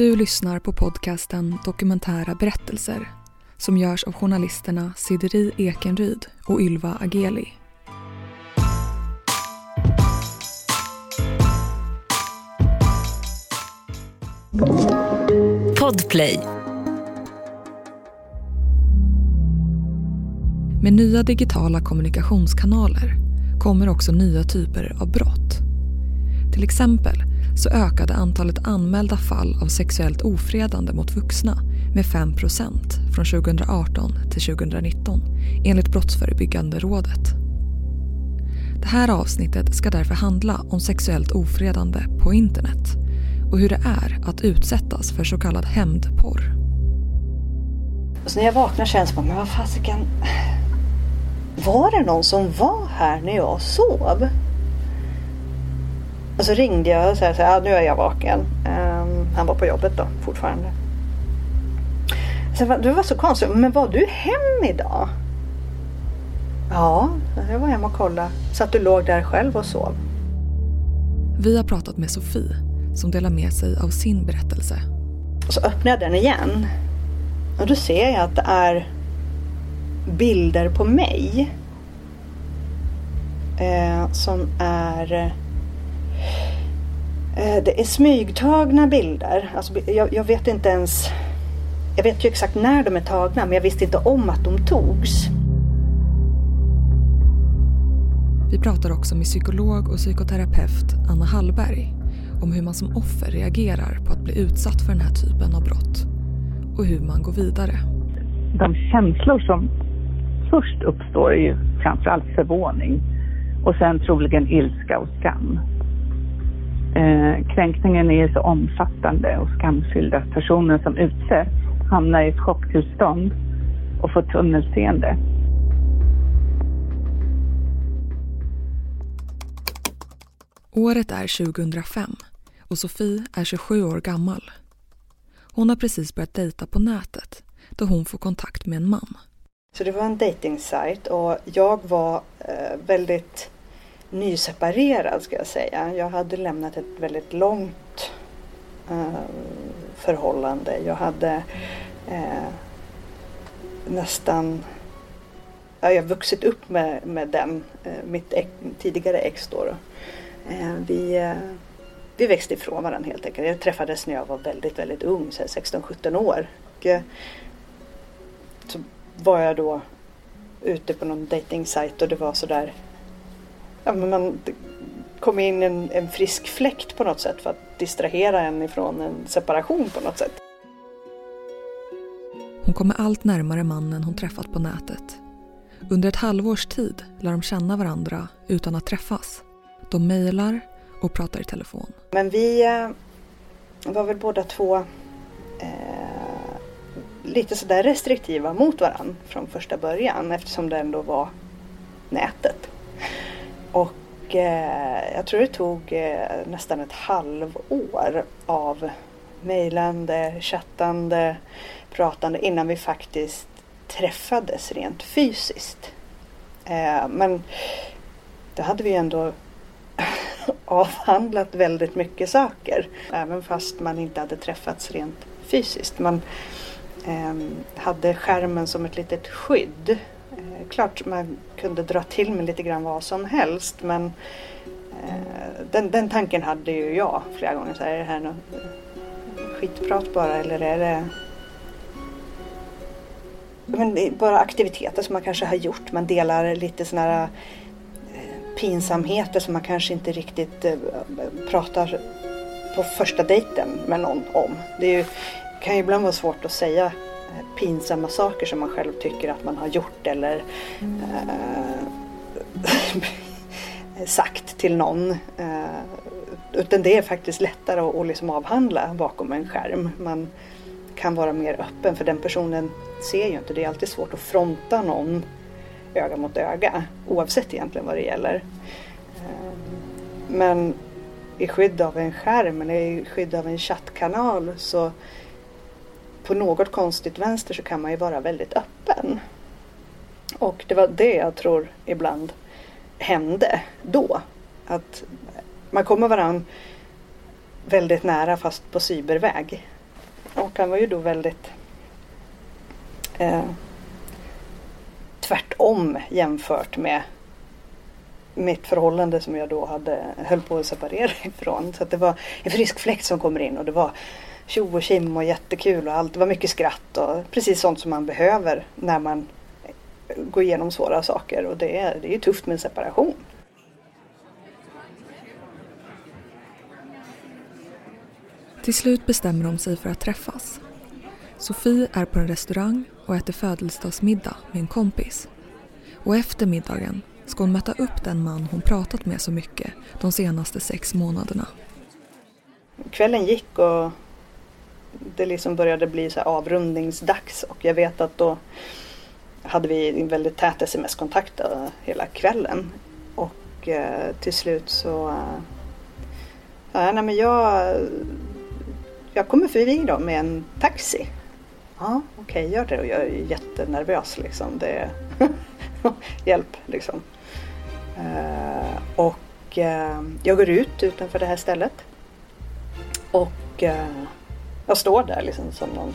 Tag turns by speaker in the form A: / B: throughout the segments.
A: Du lyssnar på podcasten Dokumentära berättelser som görs av journalisterna Sideri Ekenryd och Ylva Ageli.
B: Podplay.
A: Med nya digitala kommunikationskanaler kommer också nya typer av brott. Till exempel så ökade antalet anmälda fall av sexuellt ofredande mot vuxna med 5% från 2018 till 2019 enligt Brottsförebyggande rådet. Det här avsnittet ska därför handla om sexuellt ofredande på internet och hur det är att utsättas för så kallad hämndporr.
C: Så när jag vaknar känns det som, men vad fasiken. Var det någon som var här när jag sov? Och så ringde jag och sa så här, nu är jag vaken. Um, han var på jobbet då fortfarande. Så det var så konstigt, men var du hem idag? Ja, jag var hemma och kollade. Så att du låg där själv och sov.
A: Vi har pratat med Sofie som delar med sig av sin berättelse.
C: Och så öppnar jag den igen. Och då ser jag att det är bilder på mig. Eh, som är det är smygtagna bilder. Alltså, jag, jag, vet inte ens Jag vet ju exakt när de är tagna men jag visste inte om att de togs.
A: Vi pratar också med psykolog och psykoterapeut Anna Hallberg om hur man som offer reagerar på att bli utsatt för den här typen av brott och hur man går vidare.
D: De känslor som först uppstår är ju framförallt förvåning och sen troligen ilska och skam. Eh, kränkningen är så omfattande och skamfylld att personen som utsätts hamnar i ett chocktillstånd och får tunnelseende.
A: Året är 2005 och Sofie är 27 år gammal. Hon har precis börjat dejta på nätet då hon får kontakt med en man.
C: Så det var en dejtingsajt och jag var eh, väldigt nyseparerad ska jag säga. Jag hade lämnat ett väldigt långt eh, förhållande. Jag hade eh, nästan ja, jag vuxit upp med, med den, eh, mitt ex, tidigare ex då. då. Eh, vi, eh, vi växte ifrån varandra helt enkelt. Jag träffades när jag var väldigt, väldigt ung, 16-17 år. Och, eh, så var jag då ute på någon dejtingsajt och det var sådär ja, men man kom in en, en frisk fläkt på något sätt för att distrahera en ifrån en separation på något sätt.
A: Hon kommer allt närmare mannen hon träffat på nätet. Under ett halvårs tid lär de känna varandra utan att träffas. De mejlar och pratar i telefon.
C: Men vi eh, var väl båda två eh, lite sådär restriktiva mot varandra från första början eftersom det ändå var nätet. Och eh, jag tror det tog eh, nästan ett halvår av mejlande, chattande, pratande innan vi faktiskt träffades rent fysiskt. Eh, men då hade vi ändå avhandlat väldigt mycket saker. Även fast man inte hade träffats rent fysiskt. Man eh, hade skärmen som ett litet skydd. Eh, klart man kunde dra till med lite grann vad som helst men eh, den, den tanken hade ju jag flera gånger. Så här, är det här något skitprat bara eller är det men bara aktiviteter som man kanske har gjort. Man delar lite sådana här eh, pinsamheter som man kanske inte riktigt eh, pratar på första dejten med någon om. Det ju, kan ju ibland vara svårt att säga Eh, pinsamma saker som man själv tycker att man har gjort eller eh, sagt till någon. Eh, utan det är faktiskt lättare att, att liksom avhandla bakom en skärm. Man kan vara mer öppen för den personen ser ju inte. Det är alltid svårt att fronta någon öga mot öga oavsett egentligen vad det gäller. Eh, men i skydd av en skärm eller i skydd av en chattkanal så på något konstigt vänster så kan man ju vara väldigt öppen. Och det var det jag tror ibland hände då. Att man kommer varandra väldigt nära fast på cyberväg. Och han var ju då väldigt eh, tvärtom jämfört med mitt förhållande som jag då hade, höll på att separera ifrån. Så det var en frisk fläkt som kommer in och det var tjo och kim och jättekul och allt. Det var mycket skratt och precis sånt som man behöver när man går igenom svåra saker och det är, det är ju tufft med en separation.
A: Till slut bestämmer de sig för att träffas. Sofie är på en restaurang och äter födelsedagsmiddag med en kompis. Och efter middagen ska hon möta upp den man hon pratat med så mycket de senaste sex månaderna.
C: Kvällen gick och det liksom började bli så avrundningsdags och jag vet att då hade vi en väldigt tät sms-kontakt eh, hela kvällen. Och eh, till slut så eh, nej, men jag, jag kommer förbi då med en taxi. Ja, okej, okay, gör det. Och jag är jättenervös liksom. Det hjälp liksom. Eh, och eh, jag går ut utanför det här stället. Och eh, jag står där liksom som någon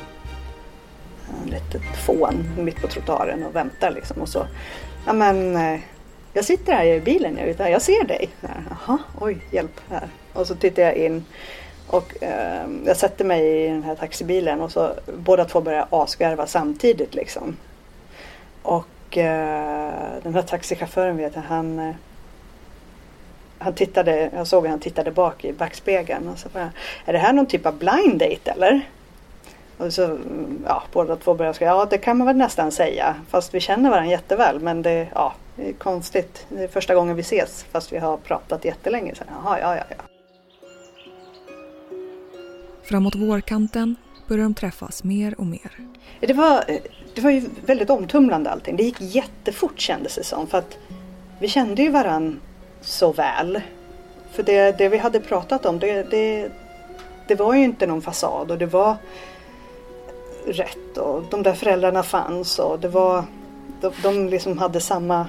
C: eh, litet fån mitt på trottoaren och väntar liksom. Och så, ja men eh, jag sitter här i bilen, jag, vet, jag ser dig. Jaha, oj, hjälp här. Och så tittar jag in och eh, jag sätter mig i den här taxibilen och så båda två börjar asgarva samtidigt liksom. Och eh, den här taxichauffören vet jag, han eh, han tittade, jag såg att han tittade bak i backspegeln och så bara, är det här någon typ av blind date eller? Och så, ja, båda två började säga, ja det kan man väl nästan säga. Fast vi känner varandra jätteväl men det, ja, det är konstigt. Det är första gången vi ses fast vi har pratat jättelänge. Så, jaha, ja, ja, ja.
A: Framåt vårkanten börjar de träffas mer och mer.
C: Det var, det var ju väldigt omtumlande allting. Det gick jättefort kändes det som. För att vi kände ju varandra så väl. För det, det vi hade pratat om det, det, det var ju inte någon fasad och det var rätt och de där föräldrarna fanns och det var de, de liksom hade samma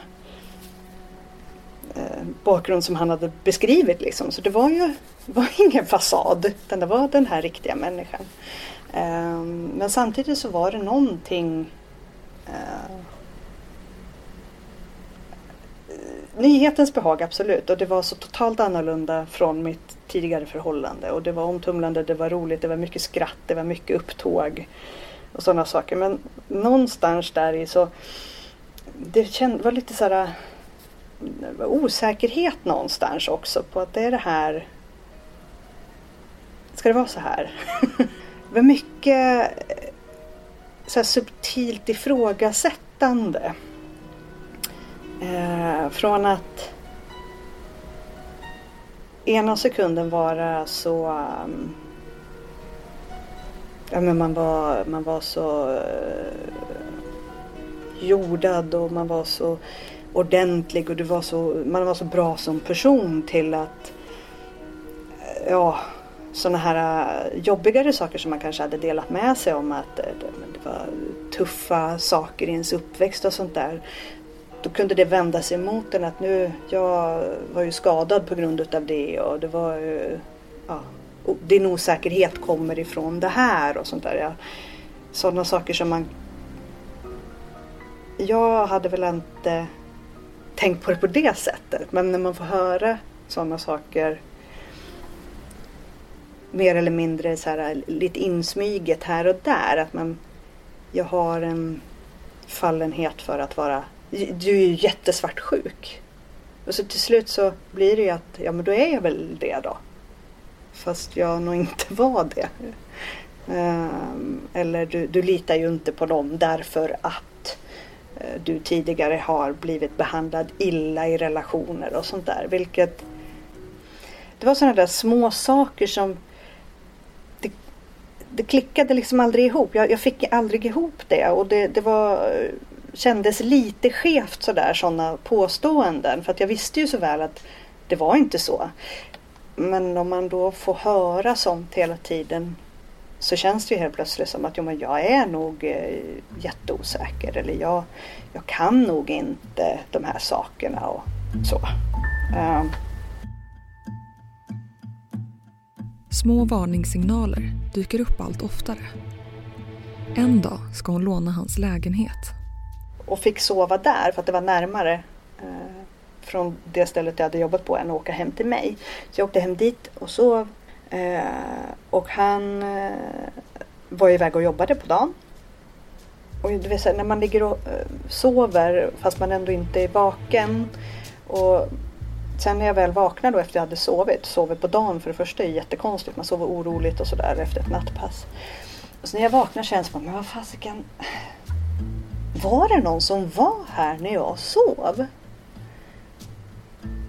C: eh, bakgrund som han hade beskrivit liksom. Så det var ju var ingen fasad utan det var den här riktiga människan. Eh, men samtidigt så var det någonting eh, nyhetens behag absolut och det var så totalt annorlunda från mitt tidigare förhållande och det var omtumlande, det var roligt, det var mycket skratt, det var mycket upptåg och sådana saker. Men någonstans där i så det känd, var lite sådär eh, osäkerhet någonstans också på att det är det här Ska det vara så här? det var mycket eh, så subtilt ifrågasättande. Eh, från att ena sekunden vara så um, ja, men man, var, man var så uh, jordad och man var så ordentlig och du var så, man var så bra som person till att eh, ja, sådana här eh, jobbigare saker som man kanske hade delat med sig om att det, det var tuffa saker i ens uppväxt och sånt där då kunde det vända sig mot en att nu, jag var ju skadad på grund utav det och det var ju, ja, din osäkerhet kommer ifrån det här och sånt där. Ja, sådana saker som man... Jag hade väl inte tänkt på det på det sättet men när man får höra sådana saker mer eller mindre så här, lite insmyget här och där. Att man, jag har en fallenhet för att vara du är ju jättesvartsjuk. Och så till slut så blir det ju att, ja men då är jag väl det då. Fast jag nog inte var det. Um, eller du, du litar ju inte på dem därför att uh, du tidigare har blivit behandlad illa i relationer och sånt där. Vilket det var sådana där små saker som det, det klickade liksom aldrig ihop. Jag, jag, fick aldrig ihop det och det, det var eh, kändes lite skevt sådär sådana påståenden. För att jag visste ju så väl att det var inte så. Men om man då får höra sånt hela tiden så känns det ju helt plötsligt som att jo, men jag är nog eh, jätteosäker eller jag, jag kan nog inte de här sakerna och så. Uh.
A: Små varningssignaler dyker upp allt oftare. En dag ska hon låna hans lägenhet.
C: Och fick sova där för att det var närmare eh, från det stället jag hade jobbat på än att åka hem till mig. Så jag åkte hem dit och sov. Eh, och han eh, var iväg och jobbade på dagen. Och du vet, när man ligger och eh, sover fast man ändå inte är vaken. Och sen när jag väl vaknar då efter jag hade sovit, sovit på dagen för det första är jättekonstigt. Man sover oroligt och sådär efter ett nattpass. Och så när jag vaknar känns det men vad fasiken. Var det någon som var här när jag sov?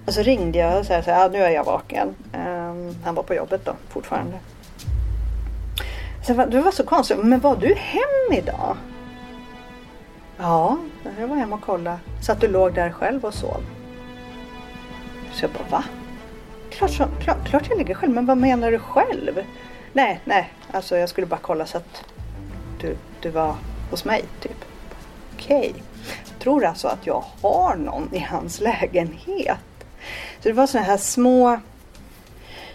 C: Och så ringde jag och sa att ah, nu är jag vaken. Um, han var på jobbet då fortfarande. Så det var så konstigt. Men var du hem idag? Ja, jag var hemma och kollade. Så att du låg där själv och sov. Så jag bara va? Klart, så, klart, klart jag ligger själv. Men vad menar du själv? Nej, nej. Alltså jag skulle bara kolla så att du, du var hos mig typ. Okej. Okay. Tror alltså att jag har någon i hans lägenhet. Så det var sådana här små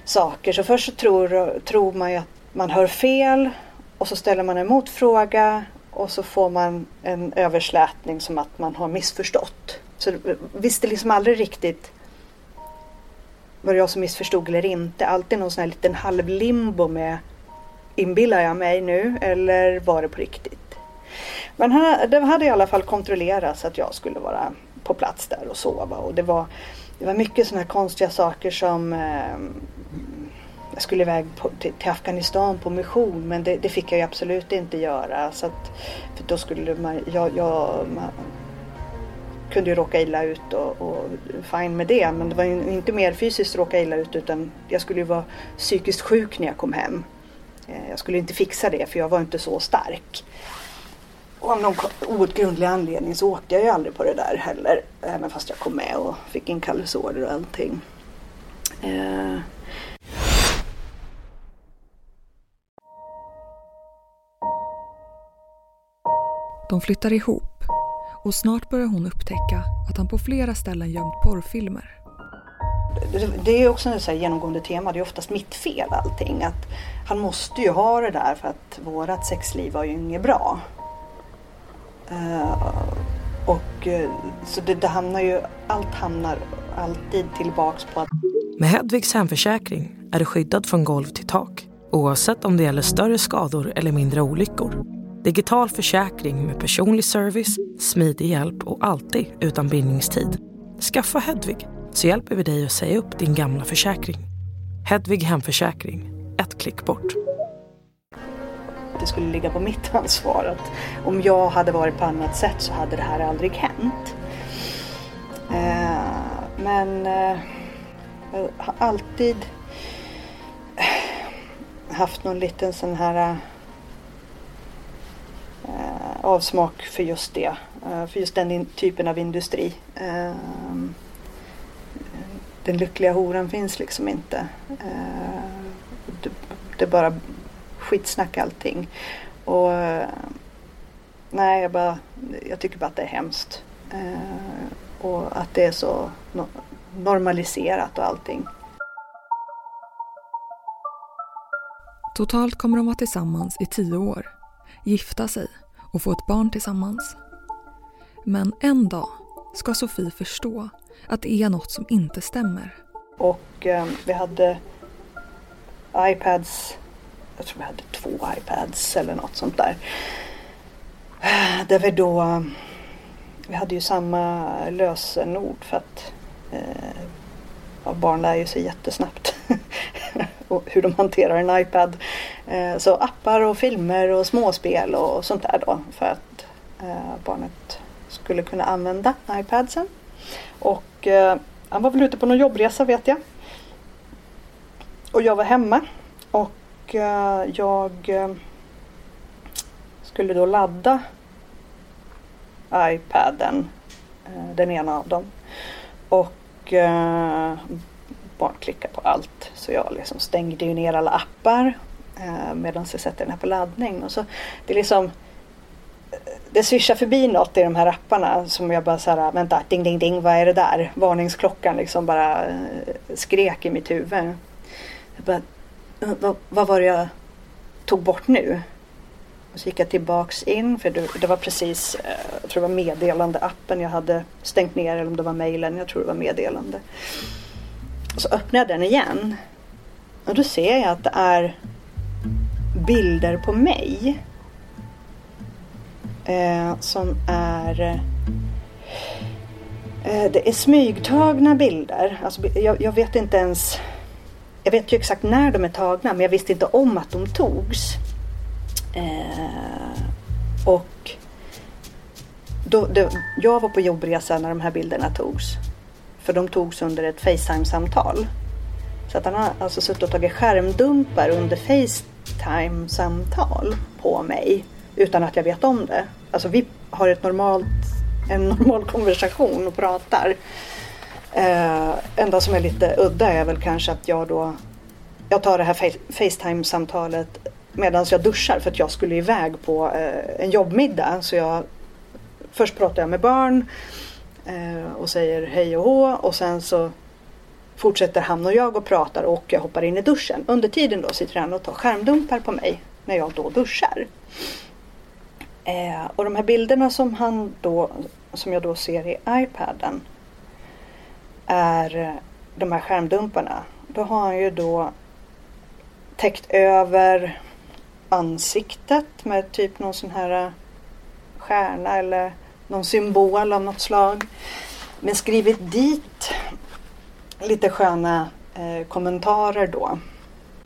C: saker. Så först så tror, tror man ju att man hör fel och så ställer man en motfråga och så får man en överslätning som att man har missförstått. Så visste liksom aldrig riktigt var det jag som missförstod eller inte. Alltid någon sån här liten halvlimbo med inbillar jag mig nu eller var det på riktigt? Men det hade i alla fall kontrollerats att jag skulle vara på plats där och sova och det var det var mycket sådana här konstiga saker som eh, jag skulle iväg på, till, till, Afghanistan på mission men det, det, fick jag ju absolut inte göra. Så att, för då skulle man, jag, jag man, kunde ju råka illa ut och, och fine med det. Men det var ju inte mer fysiskt råka illa ut utan jag skulle ju vara psykiskt sjuk när jag kom hem. Eh, jag skulle inte fixa det för jag var inte så stark. Och av någon outgrundlig anledning så åkte jag ju aldrig på det där heller. Även fast jag kom med och fick in kallelseorder och allting. Eh.
A: De flyttar ihop och snart börjar hon upptäcka att han på flera ställen gömt porrfilmer.
C: Det är också ett genomgående tema, det är oftast mitt fel allting. Att han måste ju ha det där för att vårat sexliv var ju inget bra. Eh, och eh, så det, det, hamnar ju, allt hamnar alltid tillbaks på att...
B: Med Hedvigs hemförsäkring är du skyddad från golv till tak. Oavsett om det gäller större skador eller mindre olyckor. Digital försäkring med personlig service, smidig hjälp och alltid utan bindningstid. Skaffa Hedvig så hjälper vi dig att säga upp din gamla försäkring. Hedvig Hemförsäkring, ett klick bort
C: det skulle ligga på mitt ansvar. Att om jag hade varit på annat sätt så hade det här aldrig hänt. Eh, men eh, jag har alltid eh, haft någon liten sån här eh, avsmak för just det. Eh, för just den typen av industri. Eh, den lyckliga horan finns liksom inte. Eh, det, det bara skitsnack allting. Och nej, jag, bara, jag tycker bara att det är hemskt. Eh, och att det är så no normaliserat och allting.
A: Totalt kommer de vara tillsammans i tio år, gifta sig och få ett barn tillsammans. Men en dag ska Sofie förstå att det är något som inte stämmer.
C: Och eh, vi hade iPads jag tror vi hade två iPads eller något sånt där. Eh, där vi då, vi hade ju samma lösenord för att eh, ja, barn lär ju sig jättesnabbt och hur de hanterar en iPad. Eh, så appar och filmer och småspel och sånt där då för att eh, barnet skulle kunna använda iPadsen. Och eh, han var väl ute på någon jobbresa vet jag. Och jag var hemma. Jag eh, skulle då ladda iPaden, eh, den ena av dem. Och eh, bara på allt. Så jag liksom stängde ju ner alla appar medan jag sätter den här på laddning. Och så det är liksom det swishar förbi något i de här apparna som jag bara såhär, vänta, ding ding ding, vad är det där? Varningsklockan liksom bara skrek i mitt huvud. Jag bara, vad, vad var det jag tog bort nu? Och så gick jag tillbaks in för det, det var precis, eh, jag tror det var meddelandeappen jag hade stängt ner eller om det var mejlen, jag tror det var meddelande. Och så öppnade jag den igen. Och då ser jag att det är bilder på mig. Eh, som är eh, Det är smygtagna bilder. Alltså, jag, jag, vet inte ens jag vet ju exakt när de är tagna men jag visste inte om att de togs. Eh, och då, då, jag var på jobbresa när de här bilderna togs. För de togs under ett Facetime-samtal. Så att han har alltså suttit och tagit skärmdumpar under Facetime-samtal på mig utan att jag vet om det. Alltså vi har ett normalt, en normal konversation och pratar. Eh, enda som är lite udda är väl kanske att jag då jag tar det här Facetime-samtalet medan jag duschar för att jag skulle iväg på eh, en jobbmiddag. Så jag, först pratar jag med barn eh, och säger hej och hå och sen så fortsätter han och jag och pratar och jag hoppar in i duschen. Under tiden då sitter han och tar skärmdumpar på mig när jag då duschar. Eh, och de här bilderna som han då, som jag då ser i iPaden är eh, de här skärmdumparna. Då har han ju då täckt över ansiktet med typ någon sån här eh, stjärna eller någon symbol av något slag. Men skrivit dit lite sköna eh, kommentarer då.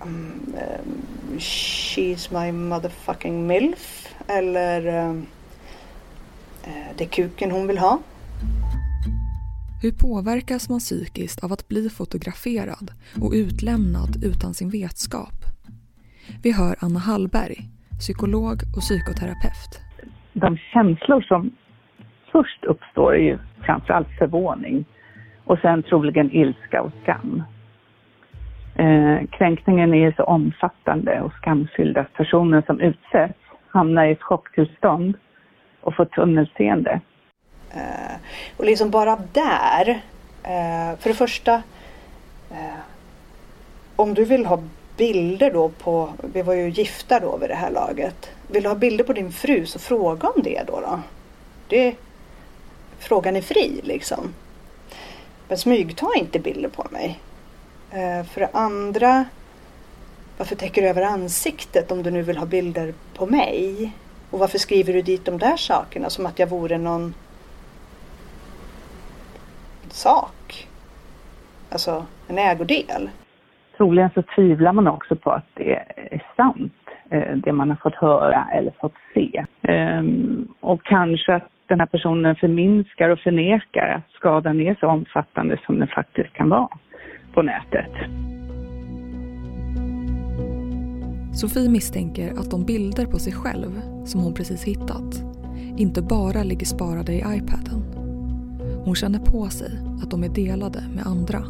C: Um, um, she's my motherfucking milf. Eller um, det är kuken hon vill ha.
A: Hur påverkas man psykiskt av att bli fotograferad och utlämnad utan sin vetskap? Vi hör Anna Hallberg, psykolog och psykoterapeut.
D: De känslor som först uppstår är ju framförallt förvåning och sen troligen ilska och skam. Eh, kränkningen är så omfattande och skamfylld att personen som utsätts hamnar i ett chocktillstånd och får tunnelseende.
C: Eh, och liksom bara där, eh, för det första, eh, om du vill ha bilder då på, vi var ju gifta då vid det här laget. Vill du ha bilder på din fru så fråga om det då. då. Det, frågan är fri liksom. Men smygta inte bilder på mig. Eh, för det andra, varför täcker du över ansiktet om du nu vill ha bilder på mig? Och varför skriver du dit de där sakerna som att jag vore någon sak? Alltså en ägodel.
D: Troligen så tvivlar man också på att det är sant, eh, det man har fått höra eller fått se. Ehm, och kanske att den här personen förminskar och förnekar att skadan är så omfattande som den faktiskt kan vara på nätet.
A: Sofie misstänker att de bilder på sig själv som hon precis hittat inte bara ligger sparade i iPaden. Hon känner på sig att de är delade med andra.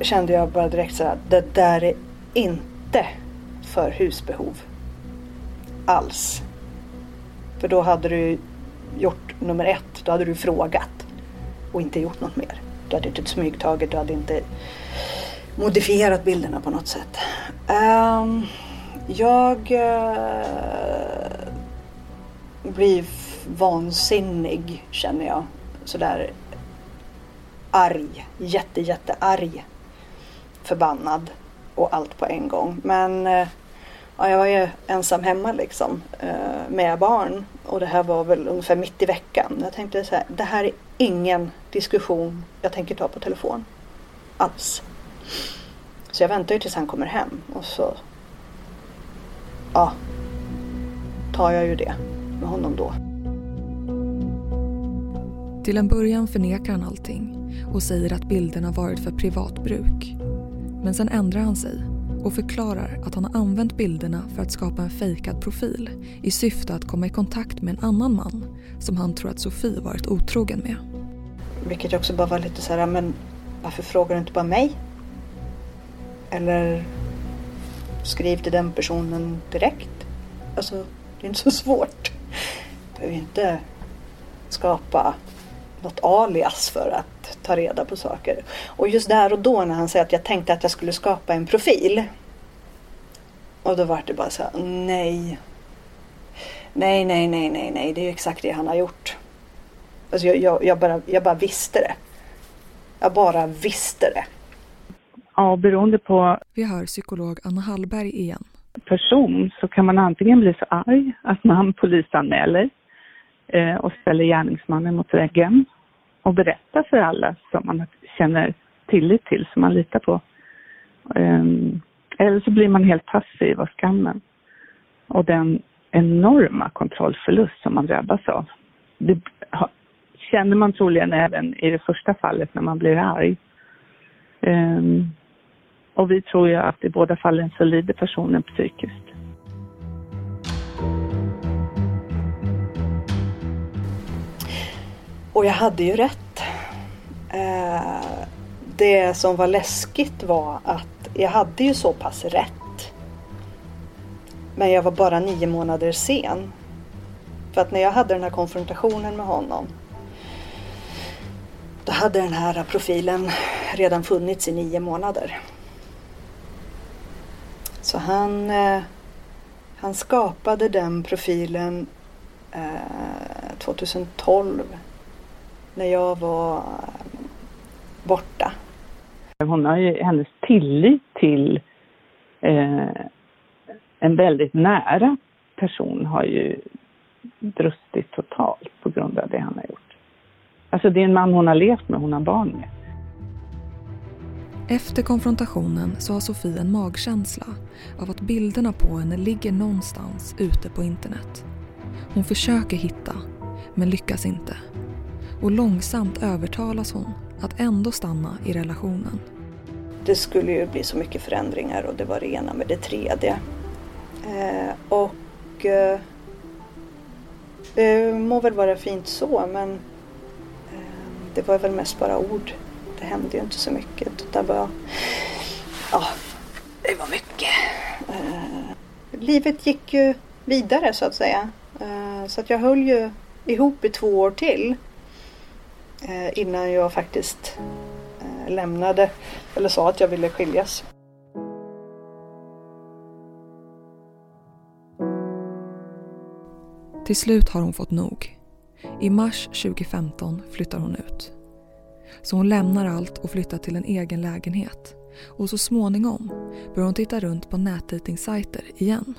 C: Kände jag bara direkt så att det där är inte för husbehov. Alls. För då hade du gjort nummer ett, då hade du frågat och inte gjort något mer. Du hade inte smygtagit, du hade inte modifierat bilderna på något sätt. Um, jag uh, blir vansinnig känner jag. Sådär arg, jätte jätte arg. Förbannad och allt på en gång. Men eh, ja, jag var ju ensam hemma liksom eh, med barn och det här var väl ungefär mitt i veckan. Jag tänkte så här, det här är ingen diskussion jag tänker ta på telefon. Alls. Så jag väntar ju tills han kommer hem och så ja, tar jag ju det med honom då.
A: Till en början förnekar han allting och säger att bilderna varit för privat bruk. Men sen ändrar han sig och förklarar att han har använt bilderna för att skapa en fejkad profil i syfte att komma i kontakt med en annan man som han tror att Sofie varit otrogen med.
C: Vilket också bara var lite så här, men varför frågar du inte bara mig? Eller skriv till den personen direkt. Alltså, det är inte så svårt. Du behöver inte skapa något alias för att ta reda på saker. Och just där och då när han säger att jag tänkte att jag skulle skapa en profil. Och då var det bara så här, nej. Nej, nej, nej, nej, nej, det är exakt det han har gjort. Alltså jag, jag, jag, bara, jag bara visste det. Jag bara visste det.
D: Ja, beroende på
A: Vi hör psykolog Anna Hallberg igen.
D: person så kan man antingen bli så arg att man polisanmäler eh, och ställer gärningsmannen mot väggen och berättar för alla som man känner tillit till, som man litar på. Eh, eller så blir man helt passiv av skammen och den enorma kontrollförlust som man drabbas av. Det ha- känner man troligen även i det första fallet när man blir arg. Ehm, och vi tror ju att i båda fallen så lider personen psykiskt.
C: Och jag hade ju rätt. Eh, det som var läskigt var att jag hade ju så pass rätt. Men jag var bara nio månader sen. För att när jag hade den här konfrontationen med honom då hade den här profilen redan funnits i nio månader. Så han, eh, han skapade den profilen eh, 2012 när jag var eh, borta.
D: Hon har ju, hennes tillit till eh, en väldigt nära person har ju brustit totalt på grund av det han har gjort. Alltså det är en man hon har levt med, hon har barn med.
A: Efter konfrontationen så har Sofie en magkänsla av att bilderna på henne ligger någonstans ute på internet. Hon försöker hitta, men lyckas inte. Och långsamt övertalas hon att ändå stanna i relationen.
C: Det skulle ju bli så mycket förändringar och det var det ena med det tredje. Eh, och eh, det må väl vara fint så men eh, det var väl mest bara ord. Det hände ju inte så mycket. Det var, ja, det var mycket. Eh, livet gick ju vidare så att säga. Eh, så att jag höll ju ihop i två år till. Eh, innan jag faktiskt eh, lämnade eller sa att jag ville skiljas.
A: Till slut har hon fått nog. I mars 2015 flyttar hon ut. Så hon lämnar allt och flyttar till en egen lägenhet. Och så småningom börjar hon titta runt på nätdejtingsajter igen.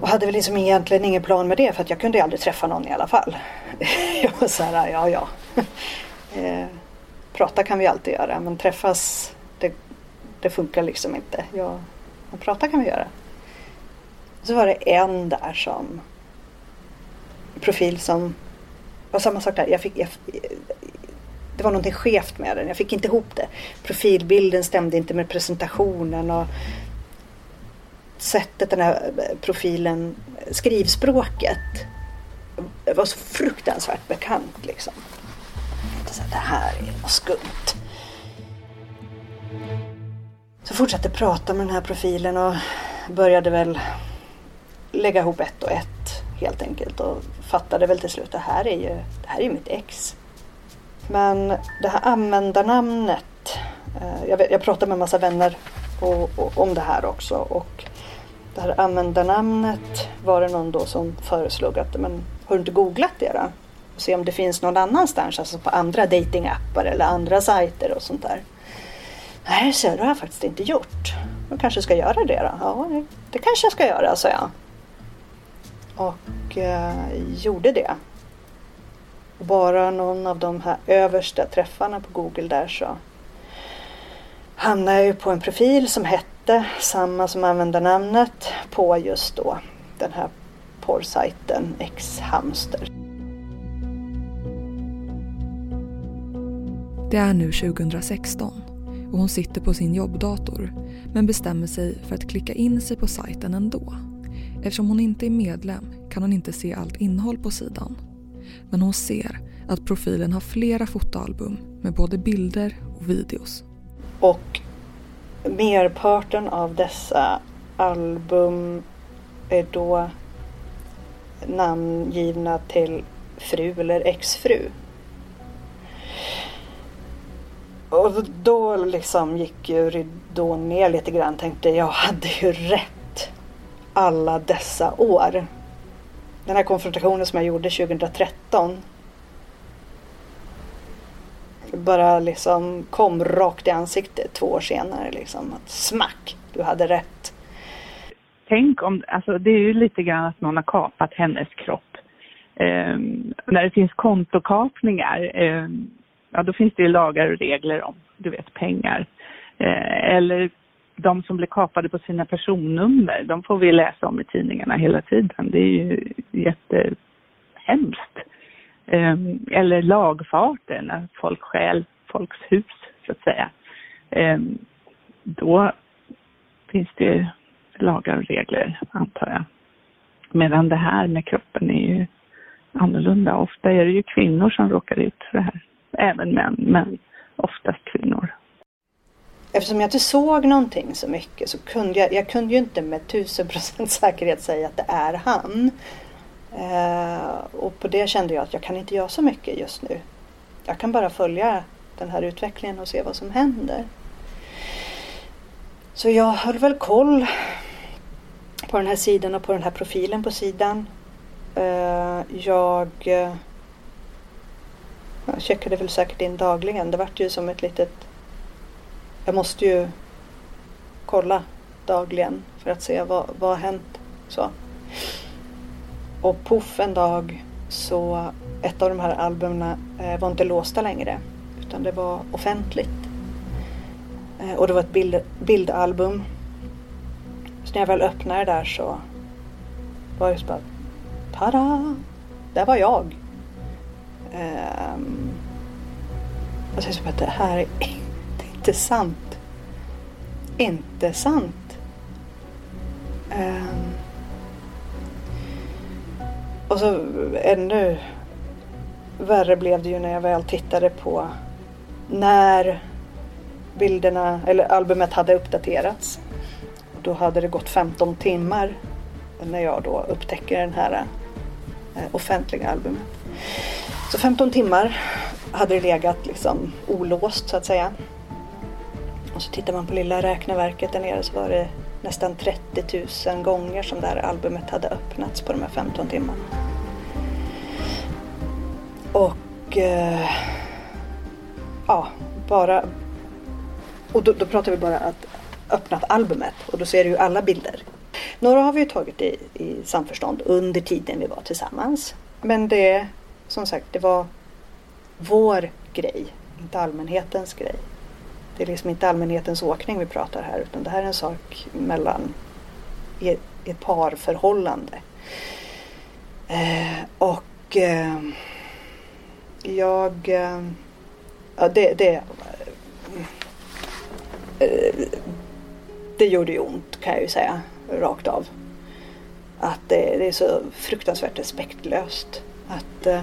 C: Och hade väl liksom egentligen ingen plan med det för att jag kunde ju aldrig träffa någon i alla fall. jag var så här, ja ja. eh, prata kan vi alltid göra men träffas det, det funkar liksom inte. Ja, men prata kan vi göra. Så var det en där som profil som var samma sak där. Jag fick, jag, det var någonting skevt med den. Jag fick inte ihop det. Profilbilden stämde inte med presentationen och sättet den här eh, profilen, skrivspråket var så fruktansvärt bekant liksom. Så det här är något skumt. Så fortsatte prata med den här profilen och började väl lägga ihop ett och ett helt enkelt och fattade väl till slut det här är ju, det här är mitt ex. Men det här användarnamnet, eh, jag, vet, jag pratade med en massa vänner och, och, om det här också och det här användarnamnet var det någon då som föreslog att men har du inte googlat det då? Och se om det finns någon annanstans, alltså på andra datingappar eller andra sajter och sånt där. Nej, så det har jag faktiskt inte gjort. Jag kanske ska göra det då? Ja, det, det kanske jag ska göra, sa jag. Och eh, gjorde det. Och bara någon av de här översta träffarna på Google där så hamnade jag ju på en profil som hette samma som användarnamnet på just då den här porrsajten X-hamster.
A: Det är nu 2016 och hon sitter på sin jobbdator men bestämmer sig för att klicka in sig på sajten ändå. Eftersom hon inte är medlem kan hon inte se allt innehåll på sidan. Men hon ser att profilen har flera fotoalbum med både bilder och videos.
C: Och merparten av dessa album är då namngivna till fru eller exfru. Och då liksom gick ju ridån ner lite grann. Tänkte jag hade ju rätt. alla dessa år. Den här konfrontationen som jag gjorde 2013 bara liksom kom rakt i ansiktet två år senare. Liksom. Att smack, du hade rätt.
D: Tänk om, alltså det är ju lite grann att någon har kapat hennes kropp. Eh, när det finns kontokapningar, eh, ja då finns det ju lagar och regler om, du vet, pengar. Eh, eller de som blir kapade på sina personnummer, de får vi läsa om i tidningarna hela tiden. Det är ju jättehemskt. Ehm, eller lagfarter, när folk stjäl folks hus, så att säga. Ehm, då finns det lagar och regler, antar jag. Medan det här med kroppen är ju annorlunda. Ofta är det ju kvinnor som råkar ut för det här. Även män, men oftast kvinnor.
C: Eftersom jag inte såg någonting så mycket så kunde jag, jag kunde ju inte med tusen procent säkerhet säga att det är han. Eh, och på det kände jag att jag kan inte göra så mycket just nu. Jag kan bara följa den här utvecklingen och se vad som händer. Så jag höll väl koll på den här sidan och på den här profilen på sidan. Eh, jag, eh, jag checkade väl säkert in dagligen. Det vart ju som ett litet... Jag måste ju kolla dagligen för att se vad, vad har hänt. Så. Och poff en dag så ett av de här albumen eh, var inte låsta längre utan det var offentligt. Eh, och det var ett bild, bildalbum. Så när jag väl öppnade det där så var det så bara Tada! Där var jag. Um, jag säger så att det här är inte sant. Inte sant. Um, och så ännu värre blev det ju när jag väl tittade på när bilderna eller albumet hade uppdaterats. Då hade det gått 15 timmar när jag då upptäcker den här eh, offentliga albumet. Så 15 timmar hade det legat liksom olåst så att säga. Och så tittar man på lilla räkneverket där nere så var det nästan 30 000 gånger som det här albumet hade öppnats på de här 15 timmarna. Eh, ja, bara... Och då, då pratar vi bara att öppnat albumet och då ser du ju alla bilder. Några har vi ju tagit i, i samförstånd under tiden vi var tillsammans. Men det, som sagt, det var vår grej, inte allmänhetens grej. Det är liksom inte allmänhetens åkning vi pratar här utan det här är en sak mellan i ett, ett parförhållande. Eh, och eh, jag... Eh, ja, det, det, eh, det gjorde ju ont kan jag ju säga rakt av. Att det, det är så fruktansvärt respektlöst att eh,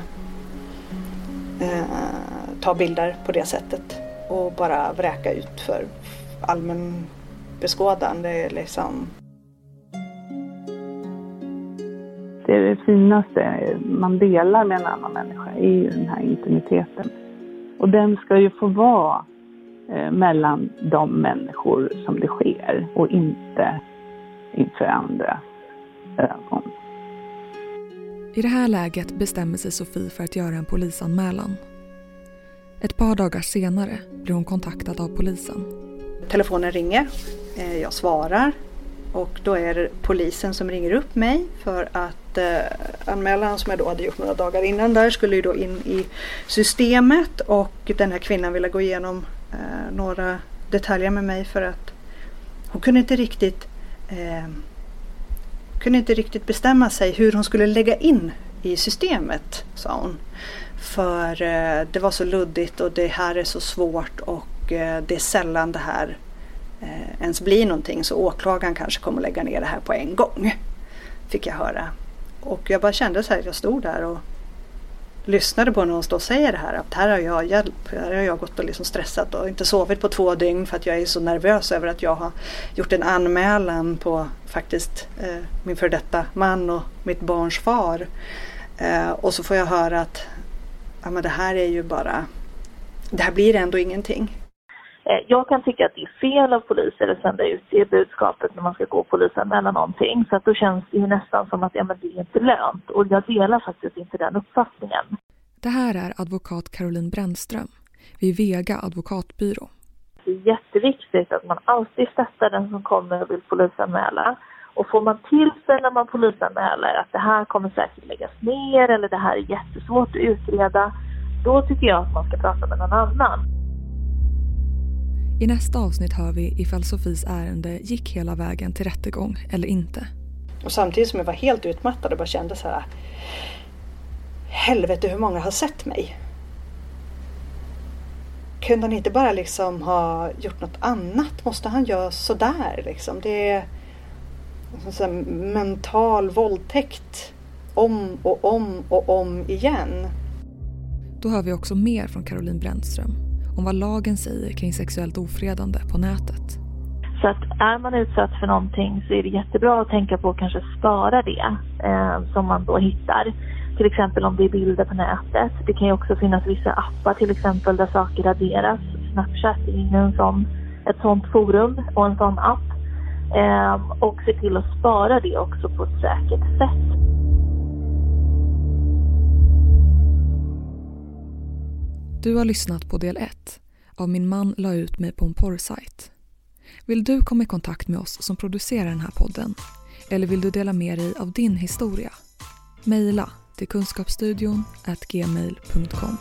C: eh ta bilder på det sättet och bara vräka ut för allmän beskådan. Det är liksom...
D: Det, finaste man delar med en annan människa är ju den här intimiteten. Och den ska ju få vara eh, mellan de människor som det sker och inte inför andra ögon.
A: I det här läget bestämmer sig Sofie för att göra en polisanmälan. Ett par dagar senare blir hon kontaktad av polisen.
C: Telefonen ringer, eh, jag svarar och då är det polisen som ringer upp mig för att eh, anmälan som jag då hade gjort några dagar innan där skulle ju då in i systemet och den här kvinnan ville gå igenom eh, några detaljer med mig för att hon kunde inte riktigt eh, kunde inte riktigt bestämma sig hur hon skulle lägga in i systemet, sa hon. För eh, det var så luddigt och det här är så svårt och eh, det är sällan det här eh, ens blir någonting så åklagaren kanske kommer lägga ner det här på en gång. Fick jag höra. Och jag bara kände så här, jag stod där och lyssnade på när hon stod och säger det här. Att här har jag hjälp. Här har jag gått och liksom stressat och inte sovit på två dygn för att jag är så nervös över att jag har gjort en anmälan på faktiskt eh, min före detta man och mitt barns far. Eh, och så får jag höra att ja, men det här är ju bara, det här blir ändå ingenting.
E: Eh, jag kan tycka att det är fel av poliser att sända ut det budskapet när man ska gå och polisanmäla någonting. Så att då känns det ju nästan som att ja, men det är inte lönt. Och jag delar faktiskt inte den uppfattningen.
A: Det här är advokat Caroline Brännström vid Vega advokatbyrå.
E: Det är jätteviktigt att man alltid stöttar den som kommer och vill polisanmäla. Och får man till sig när man polisanmäler att det här kommer säkert läggas ner eller det här är jättesvårt att utreda, då tycker jag att man ska prata med någon annan.
A: I nästa avsnitt hör vi ifall Sofies ärende gick hela vägen till rättegång eller inte.
C: Och samtidigt som jag var helt utmattad och bara kände så här. Helvete hur många har sett mig? Kunde han inte bara liksom ha gjort något annat? Måste han göra sådär liksom? Det är så mental våldtäkt om och om och om igen.
A: Då hör vi också mer från Caroline Brännström om vad lagen säger kring sexuellt ofredande på nätet.
E: Så att är man utsatt för någonting så är det jättebra att tänka på att kanske spara det eh, som man då hittar. Till exempel om det är bilder på nätet. Det kan ju också finnas vissa appar till exempel där saker raderas. Snapchat är en sån, ett sånt forum och en sån app. Eh, och se till att spara det också på ett säkert sätt.
A: Du har lyssnat på del 1 av Min man la ut mig på en porrsajt. Vill du komma i kontakt med oss som producerar den här podden? Eller vill du dela med dig av din historia? Mejla till kunskapsstudion gmail.com